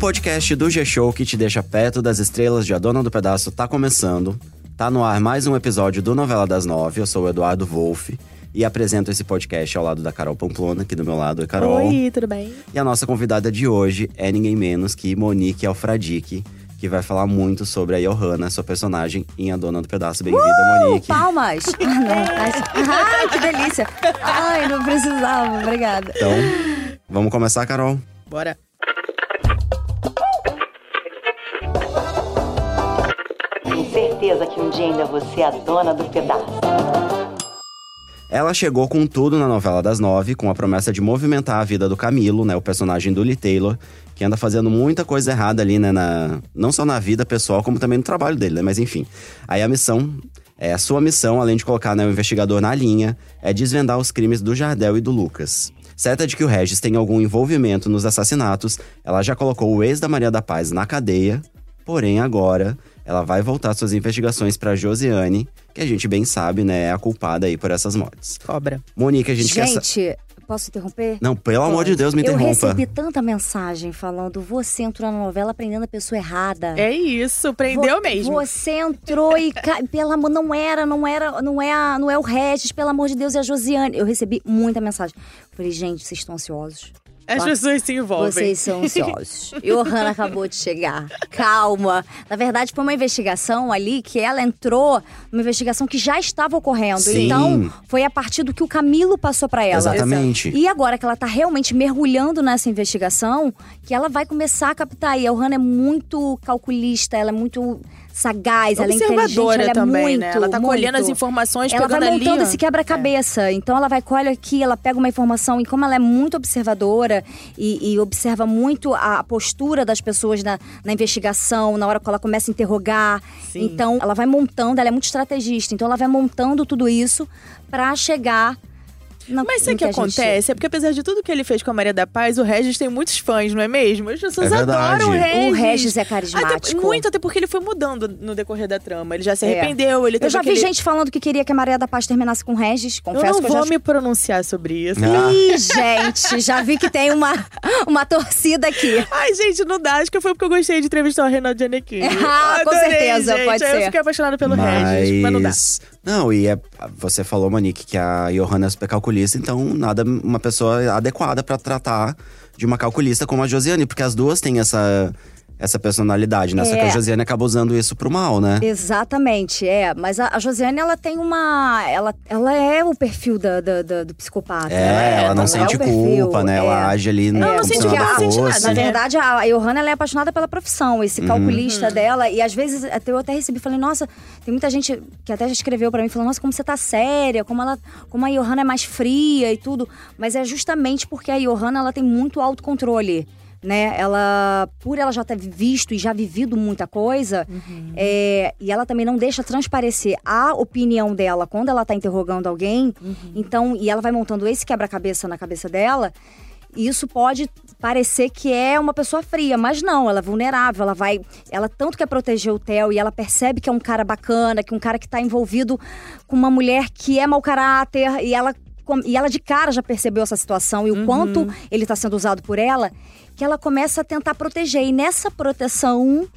podcast do G-Show que te deixa perto das estrelas de A Dona do Pedaço tá começando. Tá no ar mais um episódio do Novela das Nove. Eu sou o Eduardo Wolff e apresento esse podcast ao lado da Carol Pamplona, aqui do meu lado. Oi, Carol. Oi, tudo bem? E a nossa convidada de hoje é ninguém menos que Monique Alfradique, que vai falar muito sobre a Johanna, sua personagem em A Dona do Pedaço. Bem-vinda, Uh, Monique. palmas! Ah, não, Ai, que delícia! Ai, não precisava, obrigada. Então, vamos começar, Carol? Bora. Certeza que um dia ainda você é a dona do pedaço. Ela chegou com tudo na novela das nove, com a promessa de movimentar a vida do Camilo, né? O personagem do Lee Taylor, que anda fazendo muita coisa errada ali, né? Na, não só na vida pessoal, como também no trabalho dele, né? Mas enfim. Aí a missão, é, a sua missão, além de colocar né, o investigador na linha, é desvendar os crimes do Jardel e do Lucas. Certa de que o Regis tem algum envolvimento nos assassinatos, ela já colocou o ex da Maria da Paz na cadeia, porém agora ela vai voltar suas investigações pra Josiane, que a gente bem sabe, né, é a culpada aí por essas mortes. Cobra. Monique, a gente, quer sa- Gente, posso interromper? Não, pelo amor de Deus, me Eu interrompa. recebi tanta mensagem falando: você entrou na novela aprendendo a pessoa errada. É isso, prendeu Vo- mesmo. Você entrou e. ca- Pelo amor, não era, não era, não é, a- não é o Regis, pelo amor de Deus, é a Josiane. Eu recebi muita mensagem. Falei, gente, vocês estão ansiosos? As pessoas se envolvem. Vocês são ansiosos. E o Hannah acabou de chegar. Calma. Na verdade, foi uma investigação ali que ela entrou numa investigação que já estava ocorrendo. Sim. Então, foi a partir do que o Camilo passou pra ela. Exatamente. E agora que ela tá realmente mergulhando nessa investigação, que ela vai começar a captar. E a Hannah é muito calculista, ela é muito sagaz, ela é inteligente, Observadora ela é também, muito, né? Ela tá muito. colhendo as informações, Ela vai pegando montando ali, esse quebra-cabeça. Então ela vai, colhe aqui, ela pega uma informação e como ela é muito observadora e, e observa muito a postura das pessoas na, na investigação, na hora que ela começa a interrogar. Sim. Então ela vai montando, ela é muito estrategista. Então ela vai montando tudo isso pra chegar. Na- Mas sabe o que, a gente- acontece? É porque apesar de tudo que ele fez com a Maria da Paz, o Regis tem muitos fãs, não é mesmo? As pessoas É adoram o Regis. O Regis é Até, carismático. muito, até porque ele foi mudando no decorrer da trama. Ele já se É. arrependeu, ele Eu já vi aquele... gente falando que queria que a Maria da Paz terminasse com o Regis. Eu Confesso não que eu vou já me pronunciar sobre isso. Ah. Ih, gente, já vi que tem uma, uma torcida aqui. Ai, gente, não dá. Acho que foi porque eu gostei de entrevistar o Renato Giannichini. Ah, com certeza, gente. pode Aí Eu ser. fiquei apaixonada pelo mas... Regis, mas não dá. Não, e é- você falou, Monique, que a Johanna é super calculista, então nada uma pessoa adequada pra tratar de uma calculista como a Josiane, porque as duas têm essa, essa personalidade, né? Só que a É. Josiane acaba usando isso pro mal, né? Exatamente, é. Mas a, a Josiane, ela tem uma. Ela, ela é o perfil da, da- da- do psicopata. É, ela não é sente o perfil, culpa, né? é. Ela age ali Não, como não se sente culpa, não sente nada. Na né? verdade, a Johanna ela é apaixonada pela profissão, Uhum. esse calculista dela. E às vezes até eu até recebi, falei, nossa, tem muita gente que até já escreveu pra mim, falando, nossa, como você tá séria, como ela, como a Johanna é mais fria e tudo. Mas é justamente porque a Johanna ela tem muito autocontrole. Né? Ela, por ela já ter visto e já vivido muita coisa, é, e ela também não deixa transparecer a opinião dela quando ela tá interrogando alguém. Então, e ela vai montando esse quebra-cabeça na cabeça dela. E isso pode parecer que é uma pessoa fria, mas não, ela é vulnerável, ela vai, ela tanto quer proteger o Theo e ela percebe que é um cara bacana, que é um cara que tá envolvido com uma mulher que é mau caráter e ela e ela de cara já percebeu essa situação e o quanto ele tá sendo usado por ela, que ela começa a tentar proteger. E nessa proteção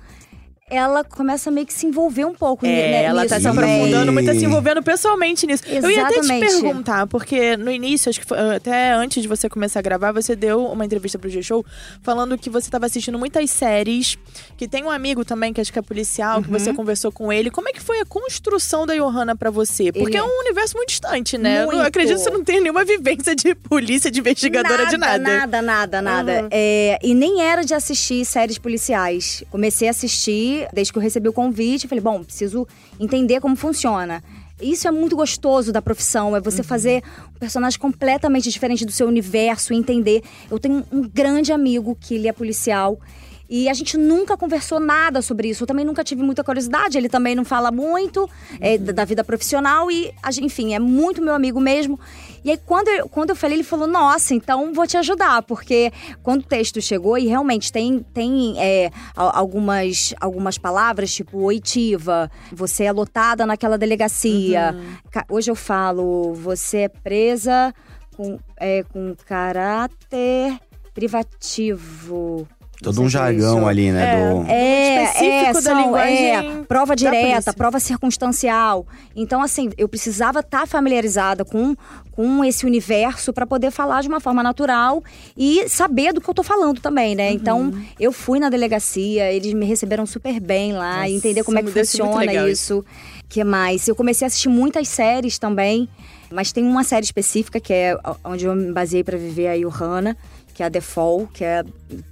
ela começa meio que se envolver um pouco É, né, ela tá nisso se também. aprofundando muito, tá se envolvendo pessoalmente nisso. Eu ia até te Exatamente. perguntar, porque no início, acho que foi, até antes de você começar a gravar, você deu uma entrevista pro G-Show falando que você tava assistindo muitas séries, que tem um amigo também que acho que é policial, que Uhum. você conversou com ele. Como é que foi a construção da Johanna pra você? Porque Ele- é um universo muito distante, né? Eu não Muito. acredito que você não tenha nenhuma vivência de polícia, de investigadora de nada. Nada, nada, nada. Uhum. É, e nem era de assistir séries policiais. Comecei a assistir desde que eu recebi o convite. Falei, bom, preciso entender como funciona. Isso é muito gostoso da profissão, é você Uhum. fazer um personagem completamente diferente do seu universo e entender. Eu tenho um grande amigo que ele é policial. E a gente nunca conversou nada sobre isso. Eu também nunca tive muita curiosidade. Ele também não fala muito é, da da vida profissional. E, enfim, é muito meu amigo mesmo. E aí, quando eu, quando eu falei, ele falou: Nossa, então vou te ajudar. Porque quando o texto chegou, e realmente tem, tem é, algumas, algumas palavras, tipo oitiva, você é lotada naquela delegacia. Ca- Hoje eu falo: Você é presa com, é, com caráter privativo. Todo um é jargão isso. ali, né? É. do... Muito É, específico é, da são, linguagem é, prova direta, prova circunstancial. Então, assim, eu precisava estar familiarizada com, com esse universo para poder falar de uma forma natural e saber do que eu tô falando também, né? Então, Uhum. eu fui na delegacia, eles me receberam super bem lá, Nossa, entender como é que funciona isso. que mais? Eu comecei a assistir muitas séries também, mas tem uma série específica que é onde eu me baseei para viver a Johanna, que é a The Fall, que é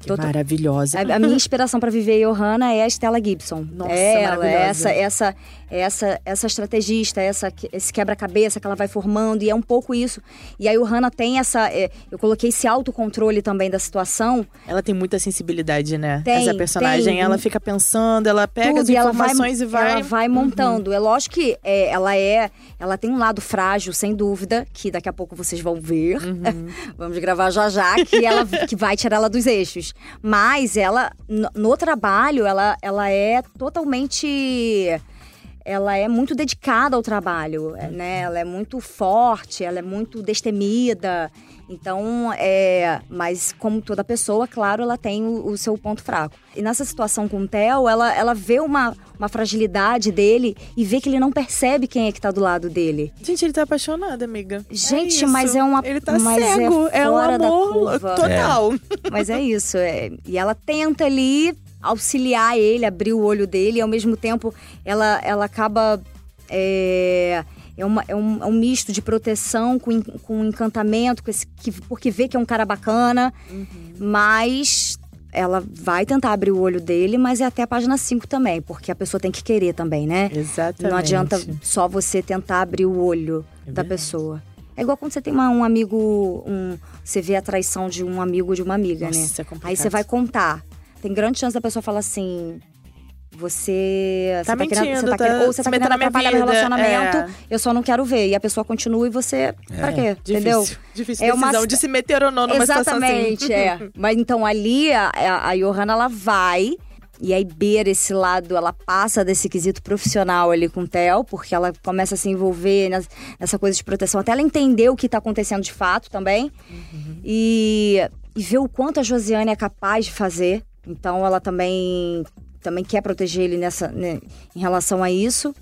Tota- maravilhosa. a, a minha inspiração para viver Johanna é a Stella Gibson. Nossa, ela, maravilhosa. essa, essa, essa, essa estrategista, essa, esse quebra-cabeça que ela vai formando, e é um pouco isso. E a Johanna tem essa. é, eu coloquei esse autocontrole também da situação. Ela tem muita sensibilidade, né? Tem, Essa personagem, tem. ela fica pensando, ela pega tudo, as e ela vai, informações e vai. ela vai montando. É lógico que é, ela é. Ela tem um lado frágil, sem dúvida, que daqui a pouco vocês vão ver. Vamos gravar já já, que ela que vai tirar ela dos eixos. Mas ela, no, no trabalho, ela, ela é totalmente. Ela é muito dedicada ao trabalho, é, né? Ela é muito forte, ela é muito destemida. Então, é, mas como toda pessoa, claro, ela tem o, o seu ponto fraco. E nessa situação com o Theo, ela, ela vê uma, uma fragilidade dele e vê que ele não percebe quem é que tá do lado dele. Gente, ele tá apaixonado, amiga. Gente, isso. mas é uma- Ele tá mas é cego. É, um fora da amor total. Mas é isso. é- e ela tenta ali auxiliar ele, abrir o olho dele, e ao mesmo tempo ela, ela acaba. É, é, uma- é um, é um misto de proteção com, com encantamento, com esse, que, porque vê que é um cara bacana, mas ela vai tentar abrir o olho dele, mas é até a página 5 também, porque a pessoa tem que querer também, né? Exatamente. Não adianta só você tentar abrir o olho É da verdade. pessoa. É igual quando você tem uma- um amigo, um, você vê a traição de um amigo ou de uma amiga, Nossa, né? isso é complicado. Aí você vai contar. Tem grande chance da pessoa falar assim. Você. Tá você querendo, mentindo, você tá tá querendo- ou você tá querendo atrapalhar meu relacionamento, é. eu só não quero ver. E a pessoa continua e você. Pra quê? Difícil, Entendeu? Difícil É uma- decisão de se meter ou não numa Exatamente, situação assim. é. Mas então ali a, a, a Johanna ela vai e aí beira esse lado, ela passa desse quesito profissional ali com o Theo, porque ela começa a se envolver nas- nessa coisa de proteção, até ela entender o que tá acontecendo de fato também. E, e ver o quanto a Josiane é capaz de fazer. Então ela também, também quer proteger ele nessa, né, em relação a isso.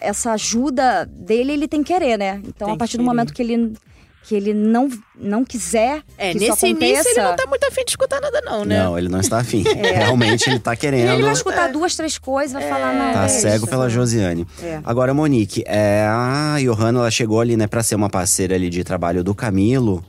Essa ajuda dele, ele tem que querer, né? Então, Tem a partir do momento que ele, que ele não, não quiser É, que isso nesse aconteça... início ele não tá muito afim de escutar nada, não, né? Não, ele não está afim. Realmente ele tá E querendo. ele vai escutar duas, três coisas vai falar, não, Tá é cego isso. pela Josiane. É. Agora, Monique, é, a Johanna ela chegou ali, né, pra ser uma parceira ali de trabalho do Camilo.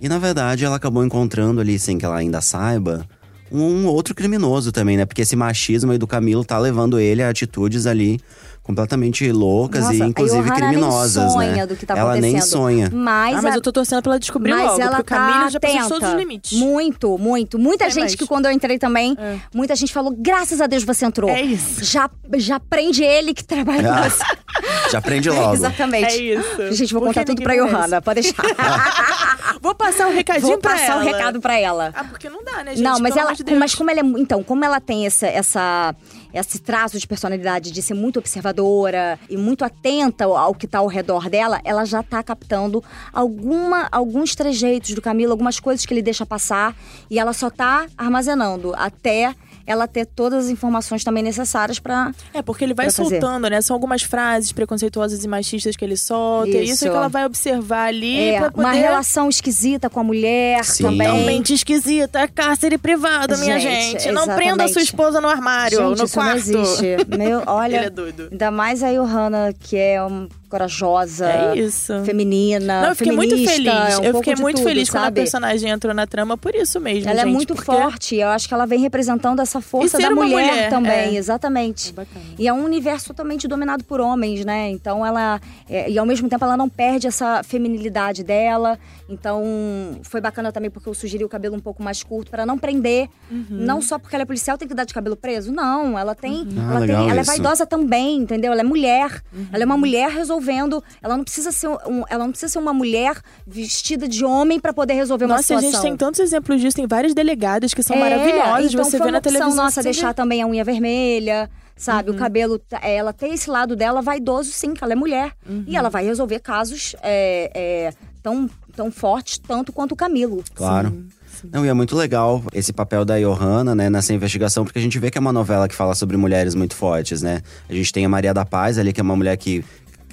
E na verdade ela acabou encontrando ali, sem que ela ainda saiba, um outro criminoso também, né? Porque esse machismo aí do Camilo tá levando ele a atitudes ali completamente loucas Nossa, e inclusive criminosas, nem sonha né? do que tá ela acontecendo. nem sonha. Mas, ah, mas a- eu tô torcendo pra ela descobrir mas logo, ela porque o Camilo tá já passou de atenta. todos os limites. Muito, muito. Muita É gente mais. que quando eu entrei também, É. muita gente falou, graças a Deus você entrou. É isso. Já, já prende ele que trabalha com Ah, você. Já aprende logo. Exatamente. É isso. Gente, vou Porque contar tudo pra. Johanna, pode deixar. Vou passar o recadinho vou pra passar ela. o recado pra ela. Ah, porque não dá, né, gente? Não, mas Pelo ela, de Deus. mas como ela é, então, como ela tem essa, essa, esse traço de personalidade de ser muito observadora e muito atenta ao, ao que tá ao redor dela, ela já tá captando alguma, alguns trejeitos do Camilo, algumas coisas que ele deixa passar e ela só tá armazenando até ela ter todas as informações também necessárias pra. É, porque ele vai pra fazer. soltando, né? São algumas frases preconceituosas e machistas que ele solta. E isso Isso. que ela vai observar ali É, pra poder... uma relação esquisita com a mulher Sim. também. Totalmente esquisita. É cárcere privado, minha Gente, gente. Não prenda a sua esposa no armário, Gente, no isso quarto. não existe. Meu, olha, Ele é doido. ainda mais a Johanna, que é um, corajosa, É isso. feminina, Não, eu fiquei muito feliz. é um eu fiquei muito tudo, feliz quando a sabe? personagem entrou na trama por isso mesmo, Ela gente. é muito porque forte, eu acho que ela vem representando essa força da mulher, mulher, também, é. exatamente. É bacana. E é um universo totalmente dominado por homens, né? Então ela. é, e ao mesmo tempo ela não perde essa feminilidade dela. Então foi bacana também porque eu sugeri o cabelo um pouco mais curto para não prender. Uhum. Não só porque ela é policial tem que dar de cabelo preso. Não, ela tem. Ah, ela, tem legal ela é isso. vaidosa também, entendeu? Ela é mulher. Uhum. Ela é uma mulher resolvendo. Ela não precisa ser, um, ela não precisa ser uma mulher vestida de homem para poder resolver uma Nossa, a situação. gente tem tantos exemplos disso. Tem várias delegadas que são É, maravilhosas. então você foi vê uma na opção televisão. nossa deixar vê- também a unha vermelha, sabe? Uhum. O cabelo, tá- é, ela tem esse lado dela vaidoso, sim, que ela é mulher. Uhum. E ela vai resolver casos é, é, tão, tão fortes, tanto quanto o Camilo. Claro. Não, e é muito legal esse papel da Johanna, né, nessa investigação, porque a gente vê que é uma novela que fala sobre mulheres muito fortes, né? A gente tem a Maria da Paz ali, que é uma mulher que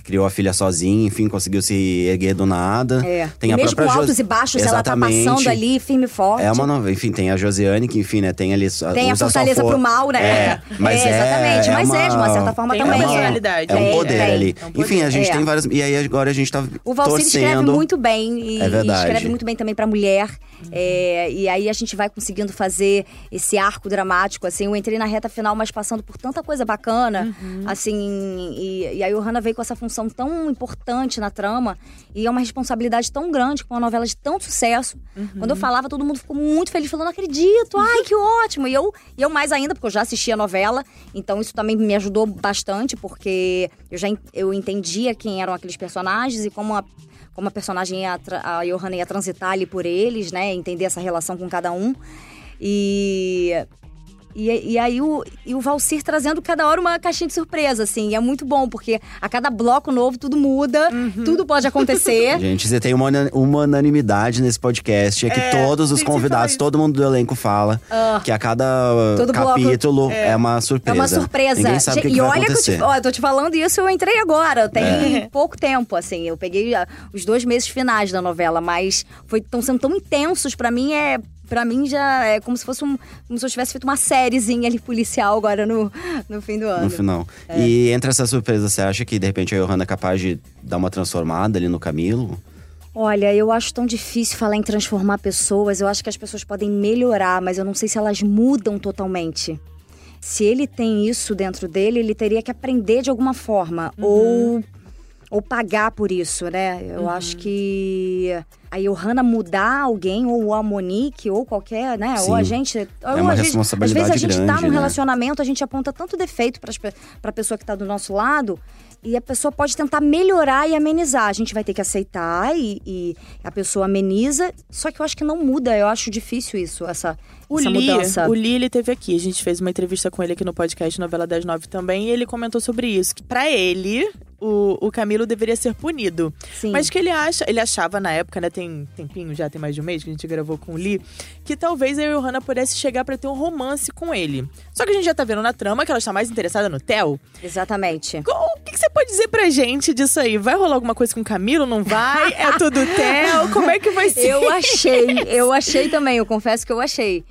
criou a filha sozinha, enfim, conseguiu se erguer do nada. É. Tem e a mesmo própria com Jo- altos e baixos, ela tá Exatamente. passando ali firme e forte. É uma novela, enfim, tem a Josiane, que enfim, né, tem ali Tem a fortaleza for- pro mal, né? É, mas é, exatamente. é mas é, de uma certa forma Tem também. uma é. personalidade. É um Tem, poder tem. ali. É um poder. Enfim, a gente É. tem várias. E aí agora a gente tá O Valcir escreve muito bem e, É verdade. e escreve muito bem também pra mulher. É, e aí a gente vai conseguindo fazer esse arco dramático. Assim, eu entrei na reta final, mas passando por tanta coisa bacana. Assim, e, e a Johanna veio com essa função tão importante na trama. E é uma responsabilidade tão grande com uma novela de tanto sucesso. Quando eu falava, todo mundo ficou muito feliz, falando: não acredito, ai, que ótimo. E eu, e eu mais ainda, porque eu já assisti a novela. Então isso também me ajudou bastante, porque eu já eu entendia quem eram aqueles personagens e como a como a personagem ia, a Johanna ia transitar ali por eles, né? Entender essa relação com cada um. E. E, e aí o, e o Valcir trazendo cada hora uma caixinha de surpresa, assim. E é muito bom, porque a cada bloco novo tudo muda, tudo pode acontecer. Gente, você tem uma, uma unanimidade nesse podcast. É que É, todos os convidados, todo mundo do elenco fala que a cada Todo bloco- capítulo é. uma É surpresa. uma surpresa. Ninguém sabe o que, e que vai olha que eu, acontecer. te, ó, eu tô te falando isso, eu entrei agora. Tem É. pouco tempo, assim. Eu peguei ah, os dois meses finais da novela, mas estão sendo tão intensos pra mim. É para mim já é como se fosse um, como se eu tivesse feito uma sériezinha ali policial agora no, no fim do ano. No final. É. E entre essas surpresas, você acha que de repente a Johanna é capaz de dar uma transformada ali no Camilo? Olha, eu acho tão difícil falar em transformar pessoas. Eu acho que as pessoas podem melhorar, mas eu não sei se elas mudam totalmente. Se ele tem isso dentro dele, ele teria que aprender de alguma forma. Ou, ou pagar por isso, né? Eu acho que a Johanna mudar alguém, ou a Monique, ou qualquer, né? Ou a Sim. gente. ou uma às vezes- responsabilidade Às vezes a gente tá grande, num né? relacionamento, a gente aponta tanto defeito para a pessoa que tá do nosso lado. E a pessoa pode tentar melhorar e amenizar. A gente vai ter que aceitar e, e a pessoa ameniza. Só que eu acho que não muda. Eu acho difícil isso, essa, O essa Lee, mudança. o Lee, ele teve aqui. A gente fez uma entrevista com ele aqui no podcast Novela das Nove também. E ele comentou sobre isso. Que pra ele, o, o Camilo deveria ser punido. Sim. Mas que ele acha, ele achava na época, né? Tem tempinho, já tem mais de um mês que a gente gravou com o Lee, que talvez a Johanna pudesse chegar pra ter um romance com ele. Só que a gente já tá vendo na trama que ela está mais interessada no Theo. Exatamente. O que, que você pode dizer pra gente disso aí? Vai rolar alguma coisa com o Camilo? Não vai? É tudo Theo? Como é que vai ser? Eu achei, eu achei também, eu confesso que eu achei.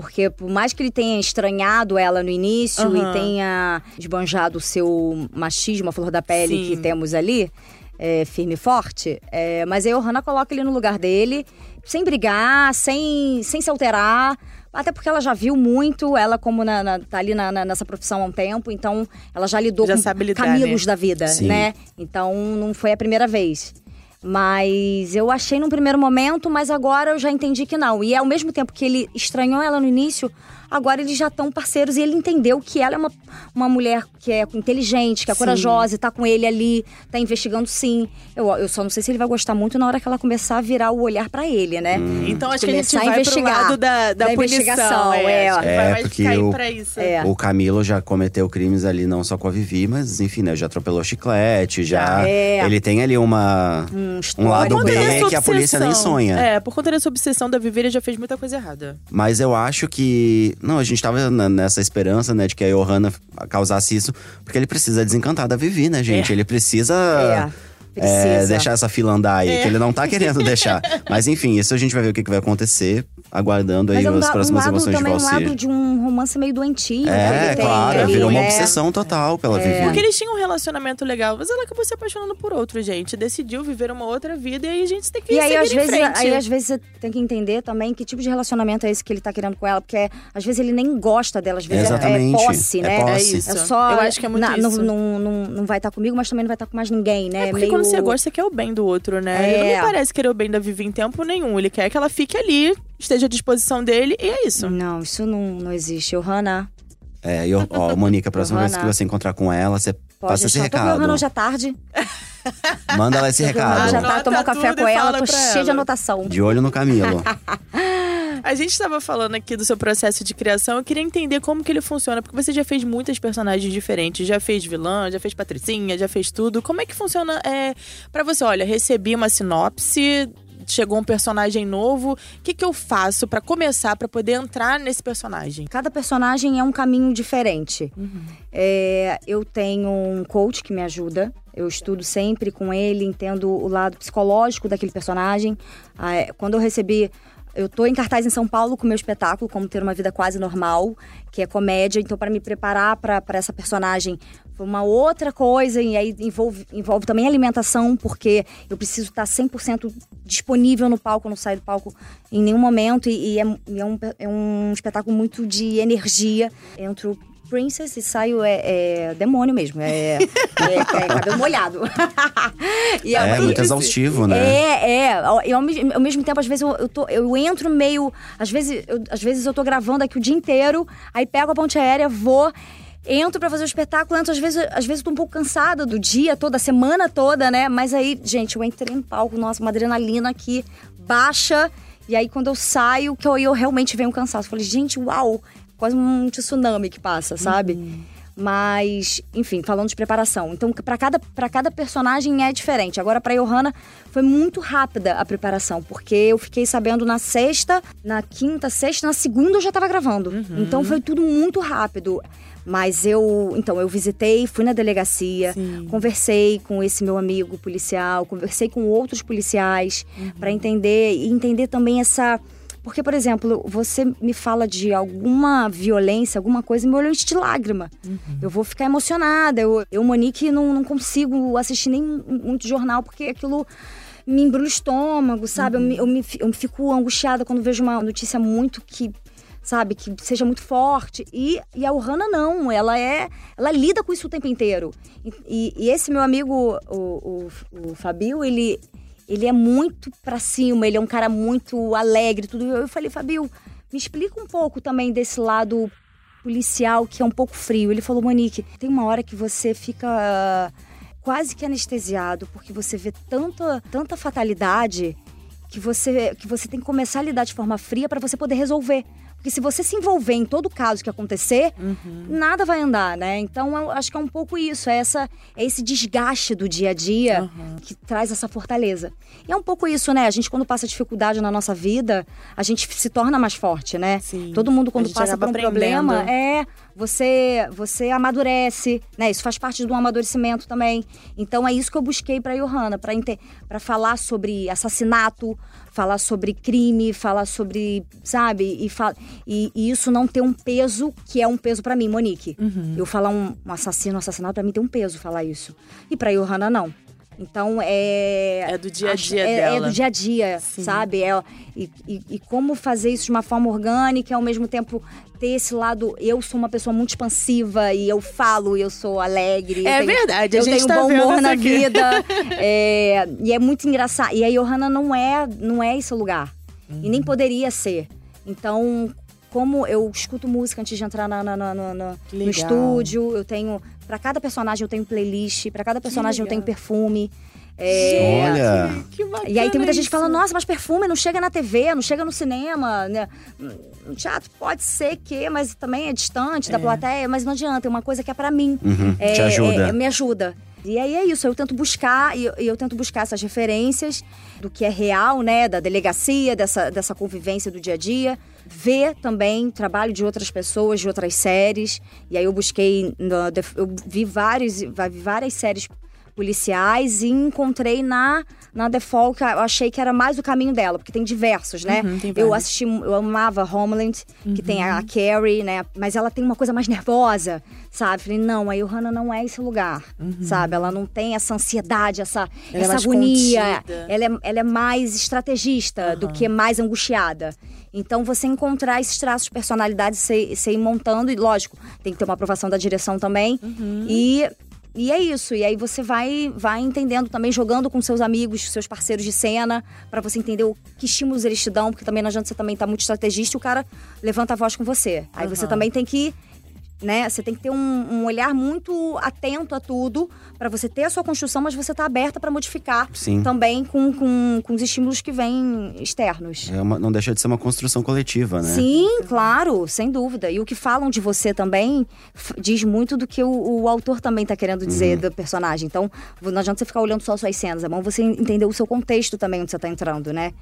Porque por mais que ele tenha estranhado ela no início Aham. e tenha esbanjado o seu machismo, a flor da pele Sim. que temos ali, é, firme e forte, é, mas a Johanna coloca ele no lugar dele, sem brigar, sem, sem se alterar. Até porque ela já viu muito, ela como na, na- tá ali na- na- nessa profissão há um tempo, então ela já lidou Já com lidar, Camilos né? da vida, Sim. né? Então não foi a primeira vez. Mas eu achei num primeiro momento, mas agora eu já entendi que não. E ao mesmo tempo que ele estranhou ela no início, agora eles já estão parceiros e ele entendeu que ela é uma, uma mulher que é inteligente, que é Sim. corajosa, e tá com ele ali, tá investigando sim. Eu, eu só não sei se ele vai gostar muito na hora que ela começar a virar o olhar pra ele, né? Então acho que a gente Começar a vai pro investigar. lado da, da, Da punição. investigação, é. é. É, vai porque o- pra isso. É. O Camilo já cometeu crimes ali, não só com a Vivi, mas enfim, né? Já atropelou chiclete, já. É. Ele tem ali uma. Um lado B que a polícia nem sonha. É, por conta dessa obsessão da Vivi, ele já fez muita coisa errada. Mas eu acho que. Não, a gente tava nessa esperança, né, de que a Johanna causasse isso, porque ele precisa desencantar da Vivi, né, gente? É. Ele precisa. É, é, deixar essa fila andar aí, É. que ele não tá querendo deixar. Mas enfim, isso a gente vai ver o que, que vai acontecer, aguardando aí é as da- um próximas lado emoções de também um lado de um romance meio doentio. É, ele tem claro, ali, virou uma né? obsessão total pela Vivi. Porque eles tinham um relacionamento legal, mas ela acabou se apaixonando por outro, gente. Decidiu viver uma outra vida e aí a gente tem que E aí, às em vezes, frente. aí, às vezes, você tem que entender também que tipo de relacionamento é esse que ele tá querendo com ela. Porque, às vezes, ele nem gosta dela. Às vezes, é- é Exatamente. posse, É né? posse. É isso. É só. Eu acho que é muito na- isso. Não, não, não, não vai estar comigo, mas também não vai estar com mais ninguém, né? É porque Meio- quando você gosta, você quer o bem do outro, né? Ele É. não parece querer o bem da Vivi em tempo nenhum. Ele quer que ela fique ali, esteja à disposição dele, e é isso. Não, isso não, não existe. Johanna, É, e ó, ó, Mônica, a próxima vez que você encontrar com ela, você pode passa esse recado. Johanna hoje à tarde. Manda ela esse Johanna recado. já tá tomar um café com ela, tô cheia de anotação. De olho no Camilo. A gente estava falando aqui do seu processo de criação. Eu queria entender como que ele funciona, porque você já fez muitas personagens diferentes. Já fez vilã, já fez patricinha, já fez tudo. Como é que funciona é, para você? Olha, recebi uma sinopse, chegou um personagem novo. O que, que eu faço pra começar, pra poder entrar nesse personagem? Cada personagem é um caminho diferente. É, eu tenho um coach que me ajuda. Eu estudo sempre com ele, entendo o lado psicológico daquele personagem. Ah, é, quando eu recebi. Eu tô em cartaz em São Paulo com meu espetáculo, Como Ter uma Vida Quase Normal, que é comédia. Então, para me preparar para essa personagem, foi uma outra coisa. E aí envolve, envolve também alimentação, porque eu preciso estar 100% disponível no palco, eu não saio do palco em nenhum momento. E, e é, é um, é um espetáculo muito de energia. Entro Princess e saio é, é demônio mesmo. É, é, é cabelo molhado. E É, muito- muito exaustivo, né? É, é. E ao, ao mesmo tempo, às vezes eu, eu, tô- eu entro meio. Às vezes, eu, às vezes eu tô gravando aqui o dia inteiro, aí pego a ponte aérea, vou. Entro pra fazer o espetáculo, entro, às vezes, às vezes eu tô um pouco cansada do dia todo, da semana toda, né? Mas aí, gente, eu entrei no palco, nossa, uma adrenalina aqui baixa. E aí, quando eu saio, que eu, eu realmente venho cansaço. Eu falei, gente, uau! Quase um tsunami que passa, sabe? Mas, enfim, falando de preparação. Então, pra cada, pra cada personagem é diferente. Agora, pra Johanna, foi muito rápida a preparação, porque eu fiquei sabendo na sexta, na quinta, sexta, na segunda eu já tava gravando. Então, foi tudo muito rápido. Mas eu, então, eu visitei, fui na delegacia, conversei com esse meu amigo policial, conversei com outros policiais pra entender e entender também essa porque, por exemplo, você me fala de alguma violência, alguma coisa, meu olho de lágrima. Eu vou ficar emocionada. Eu, eu Monique, não, não consigo assistir nem muito jornal, porque aquilo me embrulha o estômago, sabe? Eu, me, eu, me, eu fico angustiada quando vejo uma notícia muito que sabe, que seja muito forte. E, e a Ohana não, ela é. Ela lida com isso o tempo inteiro. E, e- e esse meu amigo, o, o, o Fabio, ele, ele é muito pra cima, ele é um cara muito alegre, tudo. Eu falei, Fabio, me explica um pouco também desse lado policial que é um pouco frio. Ele falou, Monique, tem uma hora que você fica ah, quase que anestesiado, porque você vê tanta, tanta fatalidade que você, que você tem que começar a lidar de forma fria para você poder resolver. Porque se você se envolver em todo caso que acontecer, nada vai andar, né? Então eu acho que é um pouco isso, é, essa, é esse desgaste do dia a dia que traz essa fortaleza. E é um pouco isso, né? A gente, quando passa dificuldade na nossa vida, a gente se torna mais forte, né? Sim. Todo mundo, quando passa por um problema, é. Você, você amadurece, né? Isso faz parte do amadurecimento também. Então é isso que eu busquei pra Johanna, inte- pra falar sobre assassinato, falar sobre crime, falar sobre, sabe? E, fa- e- e isso não ter um peso que é um peso pra mim, Monique. Uhum. Eu falar um, um assassino, um assassinato, pra mim tem um peso falar isso. E pra Johanna, não. Então é. É do dia a acho- dia é, É dela. do dia a dia, sabe? É, e, e- e como fazer isso de uma forma orgânica e ao mesmo tempo ter esse lado. Eu sou uma pessoa muito expansiva e eu falo, e eu sou alegre. eu É tenho- verdade, a eu gente tenho tá bom humor na aqui. vida. É, e é muito engraçado. E a Johanna não é, não é esse lugar. E Uhum. nem poderia ser. Então, como eu escuto música antes de entrar na, na- na- na- Que no legal. estúdio, eu tenho. Pra cada personagem eu tenho playlist, pra cada personagem eu tenho perfume. É, Olha. Que bacana e aí tem muita gente isso. falando, nossa, mas perfume não chega na TV, não chega no cinema, né? No teatro pode ser que, mas também é distante da plateia, mas não adianta, é uma coisa que é pra mim. Uhum, É, te ajuda. é- me ajuda. E aí é isso, eu tento buscar, e eu, eu tento buscar essas referências do que é real, né? Da delegacia, dessa, dessa convivência do dia a dia. Ver também trabalho de outras pessoas, de outras séries. E aí eu busquei, eu vi vários, várias séries policiais e encontrei na na Default que eu achei que era mais o caminho dela, porque tem diversos, né? Uhum, tem eu assisti, eu amava Homeland, que tem Uhum. a Carrie, né? Mas ela tem uma coisa mais nervosa, sabe? Falei, não, a Johanna não é esse lugar, sabe? Ela não tem essa ansiedade, essa, Uhum. Ela é essa mais agonia. contida. Ela é, ela é mais estrategista do que mais angustiada. Então, você encontrar esses traços de personalidade, você, você ir montando, e lógico, tem que ter uma aprovação da direção também. Uhum. E e é isso. E aí você vai, vai entendendo também, jogando com seus amigos, seus parceiros de cena, pra você entender o que estímulos eles te dão, porque também não adianta você também estar muito estrategista e o cara levanta a voz com você. Aí você também tem que né? Você tem que ter um, um olhar muito atento a tudo para você ter a sua construção, mas você tá aberta para modificar Sim. também com, com, com os estímulos que vêm externos. É uma- não deixa de ser uma construção coletiva, né? Sim, claro, sem dúvida. E o que falam de você também diz muito do que o, o autor também tá querendo dizer Uhum. do personagem. Então, não adianta você ficar olhando só as suas cenas, é bom você entender o seu contexto também onde você tá entrando, né?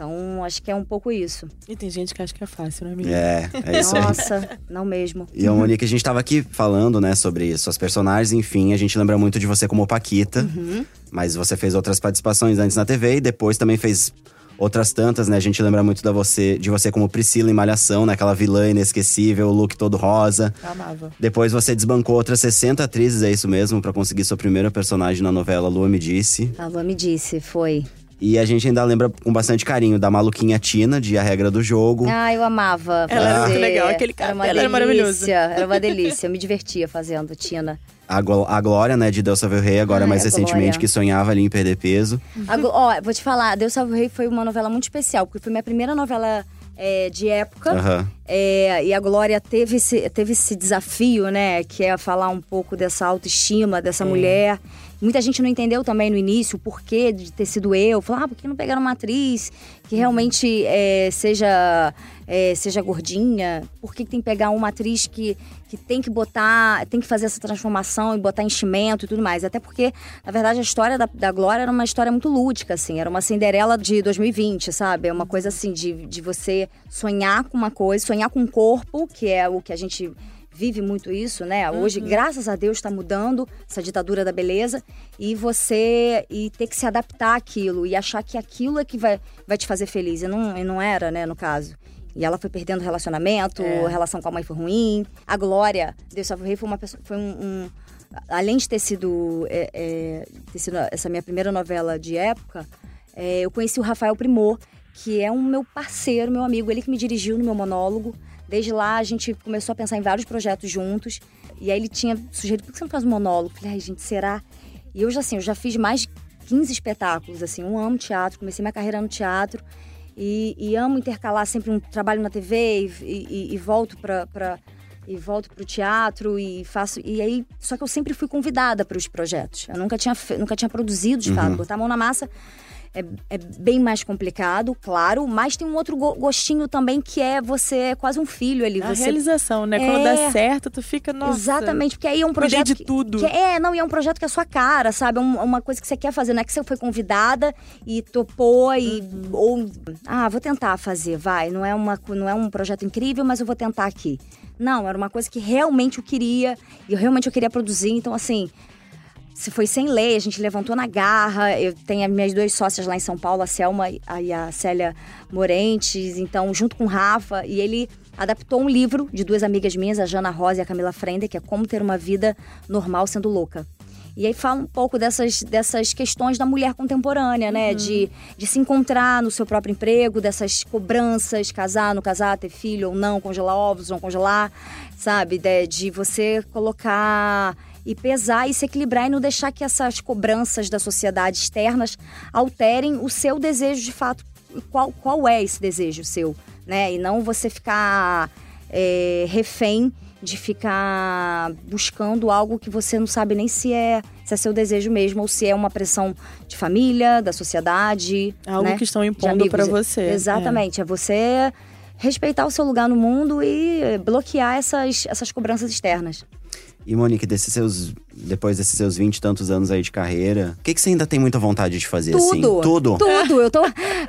Então, acho que é um pouco isso. E tem gente que acha que é fácil, né, amiga? É, é isso aí. Nossa, não mesmo. E a Monique, a gente tava aqui falando, né, sobre suas personagens, enfim, a gente lembra muito de você como Paquita. Uhum. Mas você fez outras participações antes na TV e depois também fez outras tantas, né? A gente lembra muito da você, de você como Priscila em Malhação, né? Aquela vilã inesquecível, o look todo rosa. Eu amava. Depois você desbancou outras 60 atrizes, é isso mesmo, pra conseguir sua primeira personagem na novela Lua Me Disse. A Lua me disse, foi. E a gente ainda lembra com bastante carinho da maluquinha Tina, de A Regra do Jogo. Ah, eu amava. Ela era fazer. muito legal, aquele Era uma era maravilhoso. Era uma delícia. Eu me divertia fazendo, Tina. A, a Glória, né, de Deus Salve o Rei, agora Ai, mais a recentemente, Glória. que sonhava ali em perder peso. Ó, vou te falar, Deus Salve o Rei foi uma novela muito especial, porque foi minha primeira novela é, de época. Aham. É, e a Glória teve esse, teve esse desafio, né? Que é falar um pouco dessa autoestima dessa mulher. Muita gente não entendeu também no início o porquê de ter sido eu. Falou, ah, por que não pegaram uma atriz que realmente é, seja, é, seja gordinha? Por que que tem que pegar uma atriz que, que tem que botar, tem que fazer essa transformação e botar enchimento e tudo mais? Até porque, na verdade, a história da, da Glória era uma história muito lúdica, assim. Era uma Cinderela de 2020, sabe? É uma coisa assim de, de você sonhar com uma coisa, sonhar com um corpo, que é o que a gente vive muito isso, né? Hoje, graças a Deus, está mudando essa ditadura da beleza e você e ter que se adaptar àquilo e achar que aquilo é que vai, vai te fazer feliz. E não, e não era, né, no caso. E ela foi perdendo relacionamento, É. a relação com a mãe foi ruim. A Glória, Deus salve o rei, foi uma pessoa, foi um, um- além de ter sido, é, é, ter sido essa minha primeira novela de época, é, eu conheci o Rafael Primor, que é um meu parceiro, meu amigo, ele que me dirigiu no meu monólogo. Desde lá a gente começou a pensar em vários projetos juntos. E aí ele tinha sugerido, por que você não faz um monólogo? Falei, ai gente, será? E eu já assim, eu já fiz mais de 15 espetáculos, assim, eu amo teatro, comecei minha carreira no teatro. E, e amo intercalar sempre um trabalho na TV e, e- e volto para e volto pro teatro e faço e aí só que eu sempre fui convidada para os projetos. Eu nunca tinha nunca tinha produzido de fato botar a mão na massa é, é bem mais complicado, claro, mas tem um outro go- gostinho também que é você é quase um filho ali. A você realização, né? Quando É. dá certo, tu fica, nossa. Exatamente, porque aí é um projeto. de que- tudo. que é, não, e é um projeto que é a sua cara, sabe? É um- uma coisa que você quer fazer. Não é que você foi convidada e topou e. Uhum. Ou. Ah, vou tentar fazer, vai. Não é, uma, não é um projeto incrível, mas eu vou tentar aqui. Não, era uma coisa que realmente eu queria. E eu realmente eu queria produzir. Então, assim. Se foi sem lei, a gente levantou na garra. Eu tenho as minhas duas sócias lá em São Paulo, a Selma e a- Célia Morentes, então, junto com o Rafa, e ele adaptou um livro de duas amigas minhas, a Jana Rosa e a Camila Frender, que é Como Ter uma Vida Normal Sendo Louca. E aí fala um pouco dessas, dessas questões da mulher contemporânea, né? De, de se encontrar no seu próprio emprego, dessas cobranças, casar, não casar, ter filho ou não, congelar ovos, não congelar, sabe? De, de você colocar e pesar e se equilibrar e não deixar que essas cobranças da sociedade externas alterem o seu desejo de fato. Qual, qual é esse desejo seu, né? E não você ficar é, refém de ficar buscando algo que você não sabe nem se é, se é seu desejo mesmo ou se é uma pressão de família, da sociedade. Algo né? que estão impondo pra você. Exatamente. É. você respeitar o seu lugar no mundo e bloquear essas, essas cobranças externas. E Monique, desses seus, depois desses seus 20 e tantos anos aí de carreira, o que, que você ainda tem muita vontade de fazer, assim? Tudo. Tudo? Tudo. Eu tô.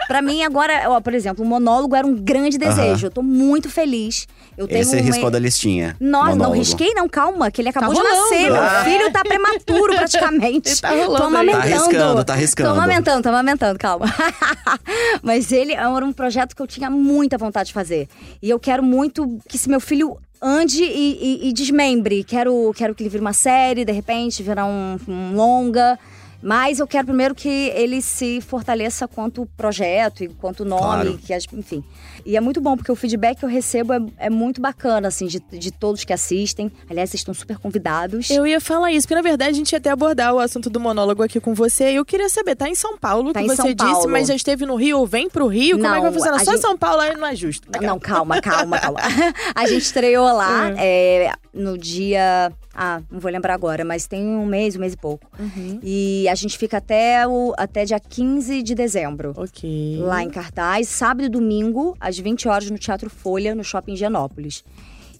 Pra mim, agora, ó, por exemplo, o monólogo era um grande desejo. Eu tô muito feliz. Eu tenho Esse você uma- riscou da listinha. Nossa, não risquei, não, calma, que ele acabou Tá de nascer. Meu Ah. filho tá prematuro praticamente. Ele tá rolando Tô aí. amamentando. Tá arriscando, tá arriscando. Tô amamentando, tô amamentando, calma. Mas ele era um projeto que eu tinha muita vontade de fazer. E eu quero muito que esse meu filho ande e, e- e desmembre. Quero, quero que ele vire uma série, de repente, virar um, um longa. Mas eu quero primeiro que ele se fortaleça quanto projeto e quanto nome, Claro. que as- enfim. E é muito bom, porque o feedback que eu recebo é, é muito bacana, assim, de, de todos que assistem. Aliás, vocês estão super convidados. Eu ia falar isso, porque na verdade a gente ia até abordar o assunto do monólogo aqui com você. Eu queria saber, tá em São Paulo, Tá que em você São disse, Paulo. mas já esteve no Rio ou vem pro Rio? Como é que vai Não, funcionar? a Só gente- São Paulo aí não é justo. Não, calma, calma, calma. a gente estreou lá é, no dia. Ah, não vou lembrar agora, mas tem um mês, um mês e pouco. Uhum. E a gente fica até, o, até dia 15 de dezembro. Ok. Lá em cartaz, sábado e domingo, às 20 horas, no Teatro Folha, no Shopping Genópolis.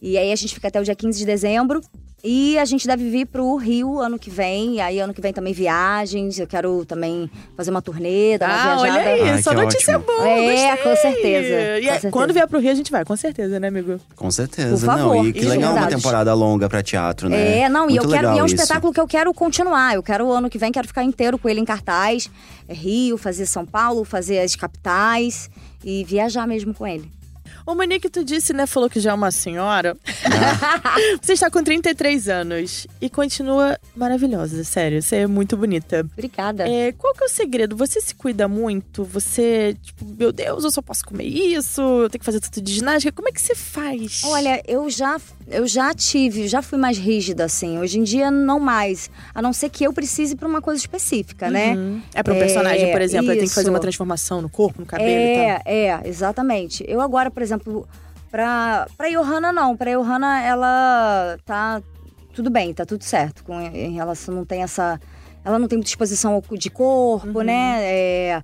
E aí a gente fica até o dia 15 de dezembro. E a gente deve vir pro Rio ano que vem. E aí ano que vem também viagens. Eu quero também fazer uma turnê, dar uma Ah, viajada. olha aí, só notícia ótimo. boa. É, gostei. com certeza, E com certeza. quando vier pro Rio, a gente vai, com certeza, né, amigo? Com certeza. Por favor, não, e que isso, legal uma verdade. temporada longa pra teatro, né? É, não, e Muito eu quero. E é um isso. espetáculo que eu quero continuar. Eu quero, ano que vem, quero ficar inteiro com ele em cartaz. É Rio, fazer São Paulo, fazer as capitais e viajar mesmo com ele. Ô, Monique, tu disse, né, falou que já é uma senhora. você está com 33 anos e continua maravilhosa, sério. Você é muito bonita. Obrigada. É, qual que é o segredo? Você se cuida muito? Você, tipo, meu Deus, eu só posso comer isso? Eu tenho que fazer tudo de ginástica? Como é que você faz? Olha, eu já, eu já tive, já fui mais rígida, assim. Hoje em dia, não mais. A não ser que eu precise pra uma coisa específica, né? Uhum. É para um É, personagem, por exemplo, ele tem que fazer uma transformação no corpo, no cabelo e tal. É, é, exatamente. Eu agora, por exemplo, pra, pra Johanna, não. Pra Johanna, ela tá tudo bem, tá tudo certo. Com, em relação, não tem essa. Ela não tem muita exposição de corpo, Uhum. né? É,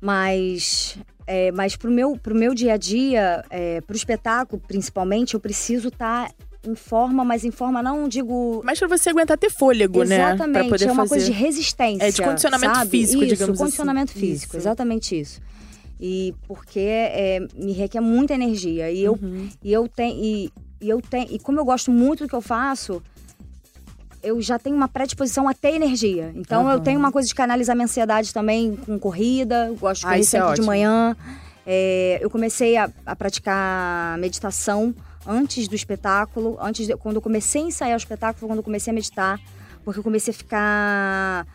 mas. É, mas pro meu, pro meu dia a dia, é, pro espetáculo, principalmente, eu preciso estar em forma, mas em forma não digo Mas pra você aguentar ter fôlego, né? Pra Exatamente, poder é uma fazer. coisa de resistência. É, de condicionamento sabe? físico, isso, digamos condicionamento assim. físico, Isso. exatamente isso. E porque é, me requer muita energia. E eu, Uhum. e eu tenho. E, e eu tenho. E como eu gosto muito do que eu faço, eu já tenho uma predisposição a ter energia. Então eu Aham. tenho uma coisa de canalizar minha ansiedade também com corrida. Eu gosto de Ah, correr é sempre de ótimo. manhã. É, eu comecei a, a praticar meditação antes do espetáculo. Antes de- quando eu comecei a ensaiar o espetáculo, quando eu comecei a meditar. Porque eu comecei a ficar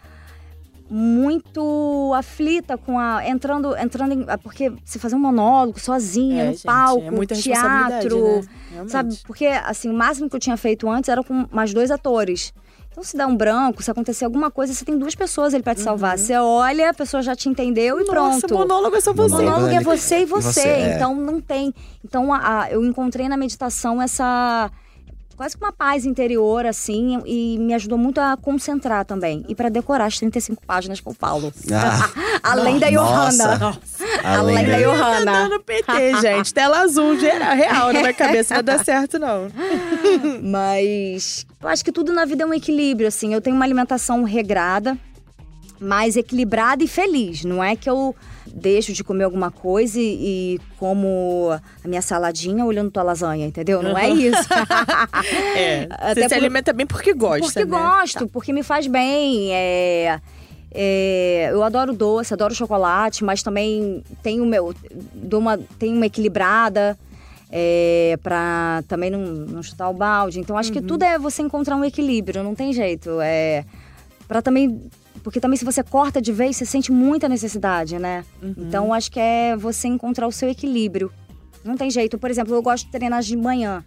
muito aflita com a entrando entrando em, porque você fazer um monólogo sozinha É, no gente, palco, é muita teatro, né? Sabe? Porque assim, o máximo que eu tinha feito antes era com mais dois atores. Então, se dá um branco, se acontecer alguma coisa, você tem duas pessoas ali pra te salvar. Você olha, a pessoa já te entendeu e Uhum. Nossa, pronto. monólogo é só O você. Monólogo é ali- você e você, você, é. então não tem. Então a- a- eu encontrei na meditação essa quase que uma paz interior assim e me ajudou muito a concentrar também e pra decorar as 35 páginas que eu falo. Ah, Além da. Johanna. além Além da. Johanna. Tá dando PT, gente. Tela azul, geral, real na minha cabeça. Não vai dar certo, não. Mas eu acho que tudo na vida é um equilíbrio, assim. Eu tenho uma alimentação regrada, mais equilibrada e feliz. Não é que eu deixo de comer alguma coisa e, e como a minha saladinha olhando tua lasanha, entendeu? Não é isso. É. Até você se por- alimenta bem porque gosta, porque né? gosto, porque me faz bem. É, é, eu adoro doce, adoro chocolate, mas também tenho meu, dou uma, tenho uma equilibrada é, para também não, não chutar o balde. Então acho que tudo é você encontrar um equilíbrio, não tem jeito. É para também porque também se você corta de vez, você sente muita necessidade, né? Então acho que é você encontrar o seu equilíbrio. Não tem jeito. Por exemplo, eu gosto de treinar de manhã.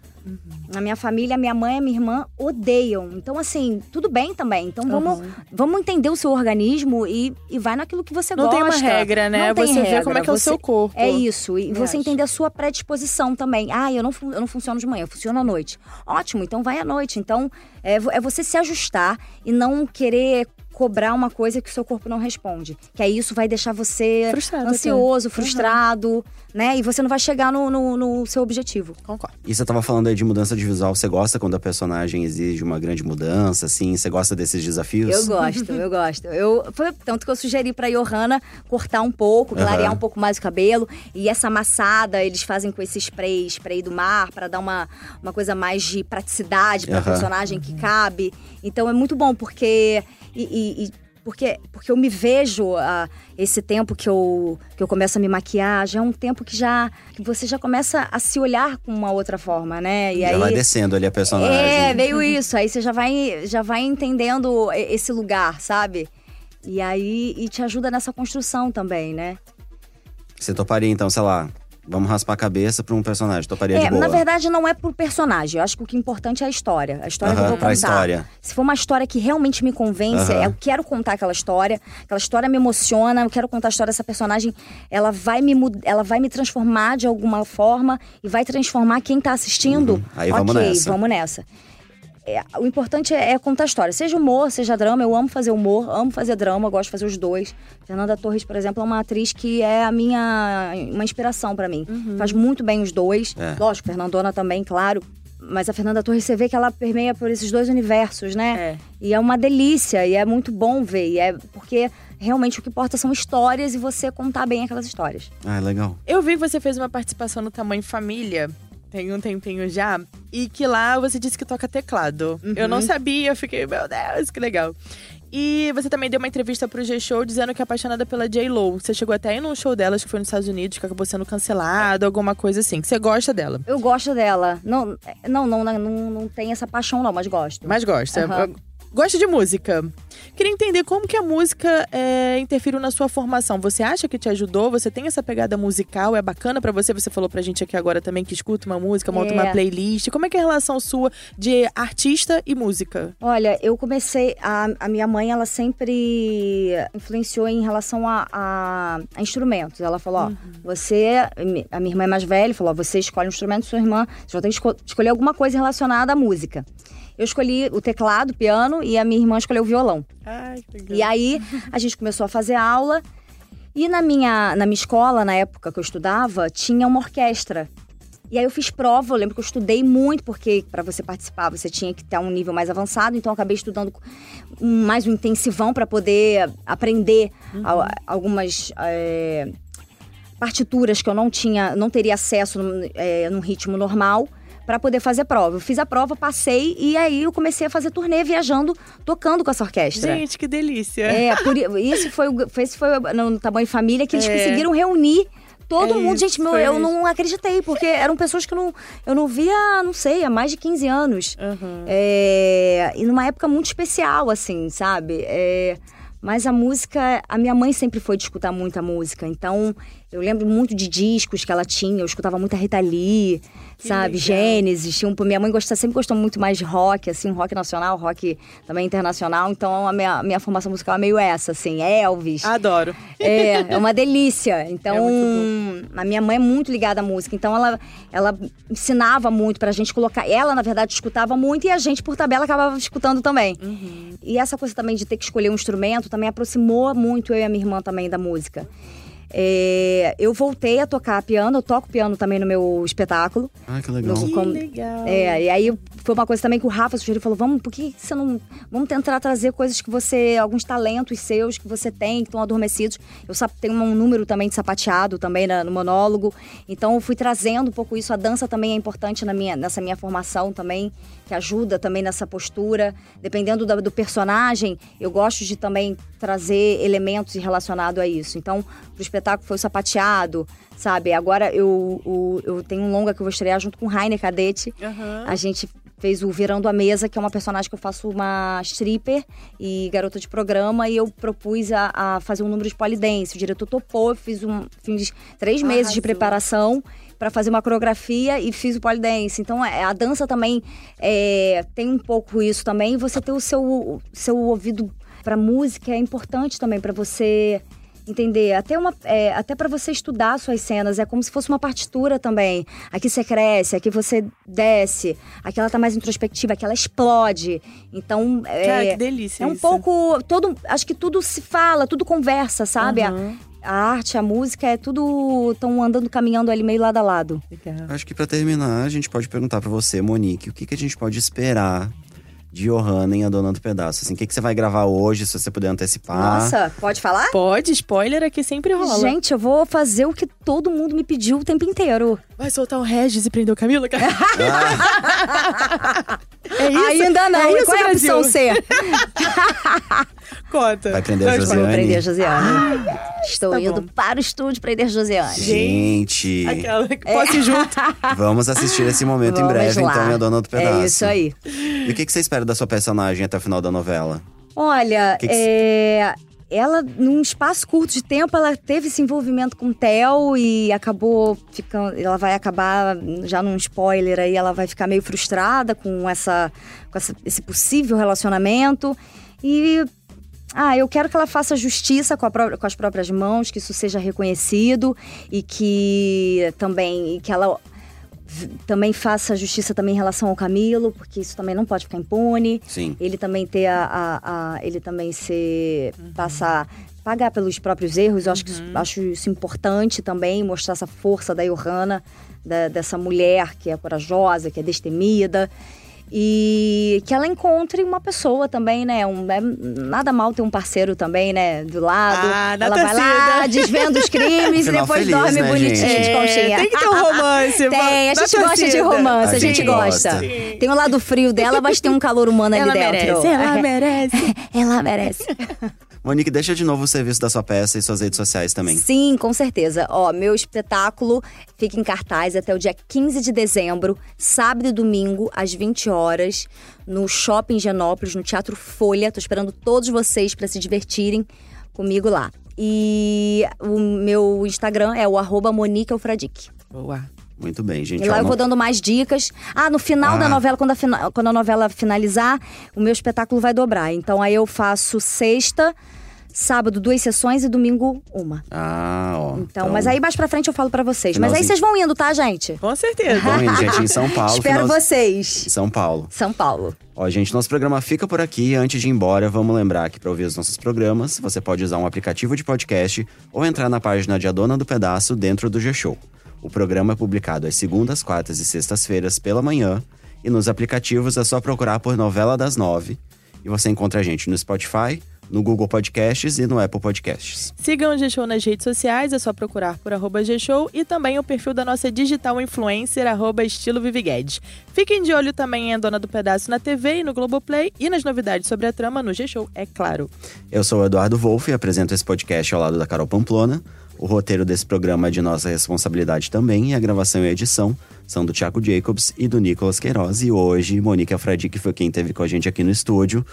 Na minha família, minha mãe e minha irmã odeiam. Então, assim, tudo bem também. Então, vamos, vamos entender o seu organismo e, e vai naquilo que você Não gosta. tem uma regra, né? Não tem Você vê regra. como é que é o Você- seu corpo. É isso. E você acho. entender a sua predisposição também. Ah, eu não, eu não funciono de manhã, eu funciono à noite. Ótimo, então vai à noite. Então, é, é você se ajustar e não querer cobrar uma coisa que o seu corpo não responde. Que aí isso vai deixar você Frustrado ansioso, até. frustrado, né? E você não vai chegar no, no, no seu objetivo. Concordo. E você tava falando aí de mudança de visual. Você gosta quando a personagem exige uma grande mudança, assim? Você gosta desses desafios? Eu gosto, eu gosto. Eu, foi tanto que eu sugeri pra Johanna cortar um pouco, clarear Aham. um pouco mais o cabelo. E essa amassada eles fazem com esse spray, spray do mar, pra dar uma, uma coisa mais de praticidade pra Aham. personagem que cabe. Então é muito bom, porque. E- e- porque, porque eu me vejo ah, esse tempo que eu, que eu começo a me maquiar, já é um tempo que já que você já começa a se olhar com uma outra forma, né? E Já aí, vai descendo ali a personagem. é, meio isso. Aí você já vai, já vai entendendo esse lugar, sabe? E aí, e te ajuda nessa construção também, né? Você toparia, então, sei lá, vamos raspar a cabeça pra um personagem. Toparia de É, boa. na verdade não é por personagem. Eu acho que o que é importante é a história. A história que eu vou contar. história. Se for uma história que realmente me convence, Aham. eu quero contar aquela história. Aquela história me emociona, eu quero contar a história dessa personagem. Ela vai me, ela vai me transformar de alguma forma e vai transformar quem tá assistindo. Uhum. Aí vamos ok, nessa. vamos nessa. É, o importante é, é contar história. Seja humor, seja drama. Eu amo fazer humor, amo fazer drama, gosto de fazer os dois. Fernanda Torres, por exemplo, é uma atriz que é a minha uma inspiração pra mim. Faz muito bem os dois. É. Lógico, Fernandona também, claro. Mas a Fernanda Torres, você vê que ela permeia por esses dois universos, né? É. E é uma delícia, e é muito bom ver. E é porque realmente o que importa são histórias e você contar bem aquelas histórias. Ah, legal. Eu vi que você fez uma participação no Tamanho Família. Tem um tempinho já. E que lá você disse que toca teclado. Eu não sabia, eu fiquei, meu Deus, que legal. E você também deu uma entrevista pro G-Show dizendo que é apaixonada pela J-Lo. Você chegou até aí num show dela, acho que foi nos Estados Unidos, que acabou sendo cancelado, alguma coisa assim. Que você gosta dela. Eu gosto dela. Não, não, não, não, não, não tem essa paixão, não, mas gosto. Mas gosta. Aham. Gosta de música. Queria entender como que a música é, interferiu na sua formação. Você acha que te ajudou? Você tem essa pegada musical? É bacana pra você? Você falou pra gente aqui agora também que escuta uma música, monta É. uma playlist. Como é que é a relação sua de artista e música? Olha, eu comecei. A, a minha mãe, ela sempre influenciou em relação a, a- a instrumentos. Ela falou: ó, você. A minha irmã é mais velha, falou: ó, você escolhe um instrumento, sua irmã. Você já tem que esco- escolher alguma coisa relacionada à música. Eu escolhi o teclado, o piano, e a minha irmã escolheu o violão. Ai, que legal. E aí a gente começou a fazer aula. E na minha, na minha escola, na época que eu estudava, tinha uma orquestra. E aí eu fiz prova, eu lembro que eu estudei muito, porque para você participar você tinha que ter um nível mais avançado, então eu acabei estudando mais um intensivão para poder aprender al- algumas é, partituras que eu não tinha, não teria acesso é, num ritmo normal para poder fazer prova. Eu fiz a prova, passei e aí eu comecei a fazer turnê viajando, tocando com essa orquestra. Gente, que delícia. É, por, isso foi, esse foi no Tamanho Família que eles É. conseguiram reunir todo É mundo. isso, Gente, meu, eu não acreditei, porque eram pessoas que eu não, eu não via, não sei, há mais de 15 anos. Aham. É, e numa época muito especial, assim, sabe? É, mas a música, a minha mãe sempre foi de escutar muita música, então eu lembro muito de discos que ela tinha, eu escutava muito a Rita Lee, Que sabe? legal. Gênesis, um, minha mãe gosta, sempre gostou muito mais de rock, assim, rock nacional, rock também internacional, então a minha, minha formação musical é meio essa, assim, Elvis. Adoro. É, é uma delícia. Então, É a minha mãe é muito ligada à música. Então, ela, ela ensinava muito pra gente colocar. Ela, na verdade, escutava muito e a gente, por tabela, acabava escutando também. E essa coisa também de ter que escolher um instrumento também aproximou muito eu e a minha irmã também da música. É, eu voltei a tocar piano, eu toco piano também no meu espetáculo. Ah, que legal. No- Que legal. É, e aí foi uma coisa também que o Rafa sugeriu, falou, vamos, por que você não... Vamos tentar trazer coisas que você... Alguns talentos seus que você tem, que estão adormecidos. Eu tenho um número também de sapateado também na- no monólogo. Então eu fui trazendo um pouco isso. A dança também é importante na minha, nessa minha formação também, que ajuda também nessa postura. Dependendo da- do personagem, eu gosto de também trazer elementos relacionados a isso. Então, pro espetáculo foi o sapateado, sabe? Agora eu, o- eu tenho um longa que eu vou estrear junto com o Rainer Cadete. Aham. A gente fez o Virando a Mesa, que é uma personagem que eu faço uma stripper e garota de programa, e eu propus a, a fazer um número de polidense. O diretor topou, eu fiz, um, fiz três meses de Arrasou. preparação para fazer uma coreografia e fiz o polidense. Então, é, a dança também é, tem um pouco isso também. Você ter o seu, o seu ouvido para música é importante também para você entender. Até, uma, é, até para você estudar suas cenas, é como se fosse uma partitura também. Aqui você cresce, aqui você desce, aqui ela tá mais introspectiva, aqui ela explode. Então, é, Cara, que delícia é um isso. pouco. Todo, acho que tudo se fala, tudo conversa, sabe? A- Aham. A, arte, a música, é tudo. estão andando, caminhando ali meio lado a lado. Legal. Acho que pra terminar, a gente pode perguntar pra você, Monique, o que, que a gente pode esperar de Johanna em A Dona do Pedaço? Assim, o que, que você vai gravar hoje, se você puder antecipar? Nossa, pode falar? Pode, spoiler aqui sempre rola. Gente, eu vou fazer o que todo mundo me pediu o tempo inteiro. Vai soltar o Regis e prender o Camilo? é isso? Ainda não. É E isso, Qual é a Brasil? opção C? Conta. Vai prender a Josiane. Vou prender a Josiane. Estou tá indo bom. para o estúdio prender a Josiane. Gente, Aquela que posso ir junto. vamos assistir esse momento em Vamos breve, lá. então, em A Dona do Pedaço. É isso aí. E o que, que você espera da sua personagem até o final da novela? Olha, Que que é, ela, num espaço curto de tempo, ela teve esse envolvimento com o Theo e acabou ficando. Ela vai acabar, já num spoiler aí, ela vai ficar meio frustrada com, essa, com essa, esse possível relacionamento. E. Ah, eu quero que ela faça justiça com, a pró- com as próprias mãos, que isso seja reconhecido e que também que ela também faça justiça também em relação ao Camilo, porque isso também não pode ficar impune. Sim. ele também ter a, a- a- ele também ser passar pagar pelos próprios erros. Eu acho que isso, acho isso importante também mostrar essa força da Johanna da- dessa mulher que é corajosa que é destemida e que ela encontre uma pessoa também, né? Um, é nada mal ter um parceiro também, né? Do lado. Ah, na ela vai lá, torcida. desvenda os crimes e Final depois feliz, dorme né, bonitinho gente? de conchinha. É, tem que ter um romance. Tem, a gente gosta de torcida. romance, a, A gente gente gosta. gosta. Tem o lado frio dela, mas tem um calor humano Ela ali dentro. merece, ela merece. Ela merece. Monique, deixa de novo o serviço da sua peça e suas redes sociais também. Sim, com certeza. Ó, meu espetáculo fica em cartaz até o dia 15 de dezembro, sábado e domingo, às 20 horas, no Shopping Genópolis, no Teatro Folha. Tô esperando todos vocês para se divertirem comigo lá. E o meu Instagram é o arroba Monique Alfradique. Boa. Muito bem, gente. E lá Ó, eu não- vou dando mais dicas. Ah, no final da Ah. novela, quando a, fina- quando a novela finalizar, o meu espetáculo vai dobrar. Então aí eu faço sexta, sábado duas sessões e domingo uma. Ah, ó. Então, mas aí mais pra frente eu falo pra vocês. Mas aí Finalzinho. vocês vão indo, tá, gente? Com certeza. Bom, indo, gente, em São Paulo. Espero final- vocês. Em São Paulo. São Paulo. Ó, gente, nosso programa fica por aqui. Antes de ir embora, vamos lembrar que para ouvir os nossos programas, você pode usar um aplicativo de podcast ou entrar na página de A Dona do Pedaço dentro do G-Show. O programa é publicado às segundas, quartas e sextas-feiras pela manhã. E nos aplicativos é só procurar por Novela das Nove. E você encontra a gente no Spotify, no Google Podcasts e no Apple Podcasts. Sigam o G-Show nas redes sociais, é só procurar por arroba G-Show e também o perfil da nossa digital influencer, arroba estilo Viviguedes. Fiquem de olho também em A Dona do Pedaço na TV e no Globoplay e nas novidades sobre a trama no G-Show, é claro. Eu sou o Eduardo Wolff e apresento esse podcast ao lado da Carol Pamplona. O roteiro desse programa é de nossa responsabilidade também, e a gravação e a edição são do Thiago Jacobs e do Nicolas Queiroz. E hoje, Monique Alfredique foi quem esteve com a gente aqui no estúdio.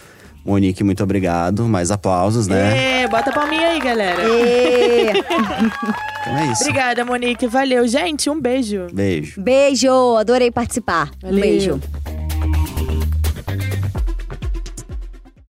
Monique, muito obrigado. Mais aplausos, né? É, bota a palminha aí, galera. Então é isso. Obrigada, Monique. Valeu, gente. Um beijo. Beijo. Beijo, adorei participar. Um Valeu. beijo.